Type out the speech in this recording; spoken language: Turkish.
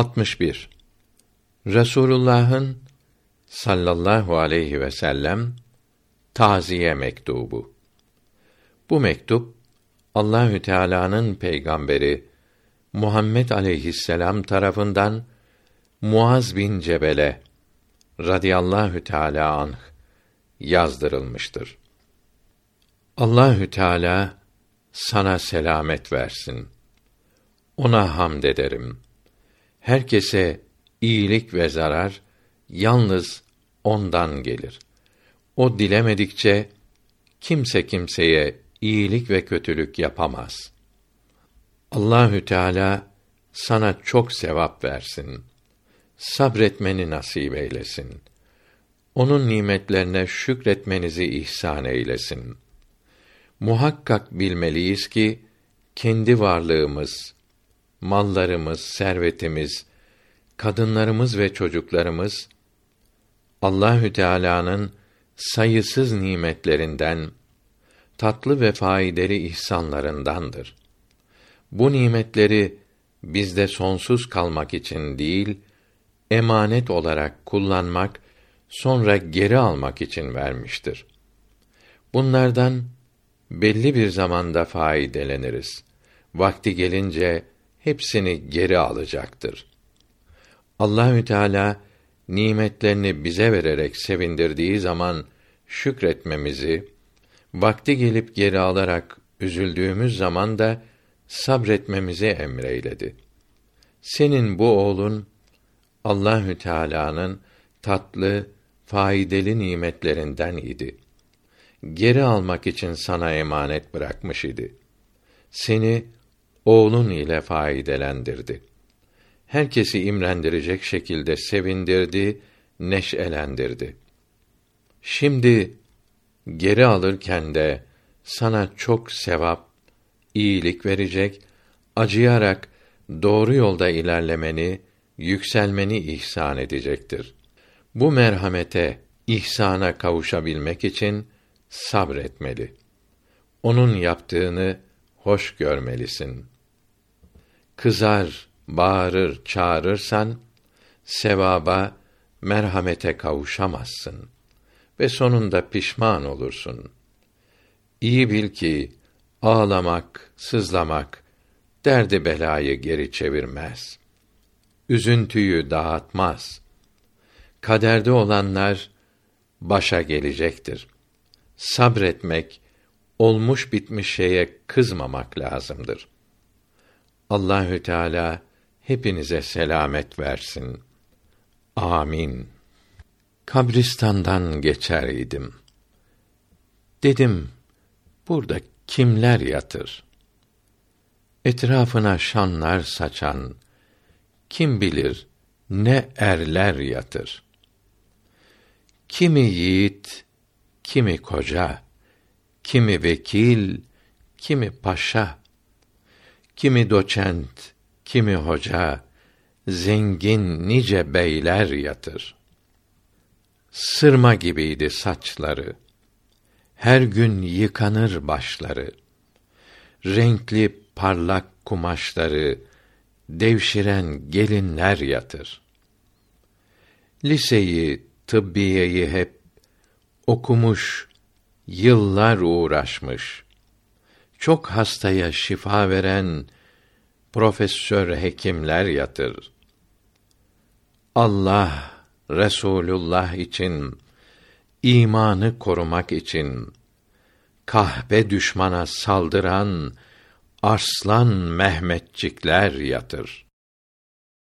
61. Resulullah'ın sallallahu aleyhi ve sellem taziye mektubu. Bu mektup Allahü Teala'nın peygamberi Muhammed aleyhisselam tarafından Muaz bin Cebel'e radıyallahu teala anh yazdırılmıştır. Allahü Teala sana selamet versin. Ona hamd ederim. Herkese iyilik ve zarar yalnız ondan gelir. O dilemedikçe kimse kimseye iyilik ve kötülük yapamaz. Allahü Teala sana çok sevap versin. Sabretmeni nasip eylesin. Onun nimetlerine şükretmenizi ihsan eylesin. Muhakkak bilmeliyiz ki kendi varlığımız, mallarımız, servetimiz, kadınlarımız ve çocuklarımız Allahü Teala'nın sayısız nimetlerinden, tatlı ve faydalı ihsanlarındandır. Bu nimetleri bizde sonsuz kalmak için değil, emanet olarak kullanmak, sonra geri almak için vermiştir. Bunlardan belli bir zamanda faydeleniriz. Vakti gelince hepsini geri alacaktır. Allahü Teala nimetlerini bize vererek sevindirdiği zaman şükretmemizi, vakti gelip geri alarak üzüldüğümüz zaman da sabretmemizi emreyledi. Senin bu oğlun Allahü Teala'nın tatlı, faydalı nimetlerinden idi. Geri almak için sana emanet bırakmış idi. Seni oğlun ile faydelendirdi. Herkesi imrendirecek şekilde sevindirdi, neşelendirdi. Şimdi geri alırken de sana çok sevap, iyilik verecek, acıyarak doğru yolda ilerlemeni, yükselmeni ihsan edecektir. Bu merhamete, ihsana kavuşabilmek için sabretmeli. Onun yaptığını hoş görmelisin. Kızar, bağırır, çağırırsan sevaba, merhamete kavuşamazsın ve sonunda pişman olursun. İyi bil ki ağlamak, sızlamak derdi belayı geri çevirmez. Üzüntüyü dağıtmaz. Kaderde olanlar başa gelecektir. Sabretmek, olmuş bitmiş şeye kızmamak lazımdır. Allahü Teala hepinize selamet versin. Amin. Kabristandan geçer idim. Dedim, burada kimler yatır? Etrafına şanlar saçan, kim bilir ne erler yatır. Kimi yiğit, kimi koca, kimi vekil, kimi paşa, kimi doçent, kimi hoca, zengin nice beyler yatır. Sırma gibiydi saçları. Her gün yıkanır başları. Renkli parlak kumaşları devşiren gelinler yatır. Liseyi, tıbbiyeyi hep okumuş, yıllar uğraşmış. Çok hastaya şifa veren profesör hekimler yatır. Allah Resulullah için imanı korumak için kahpe düşmana saldıran arslan Mehmetçikler yatır.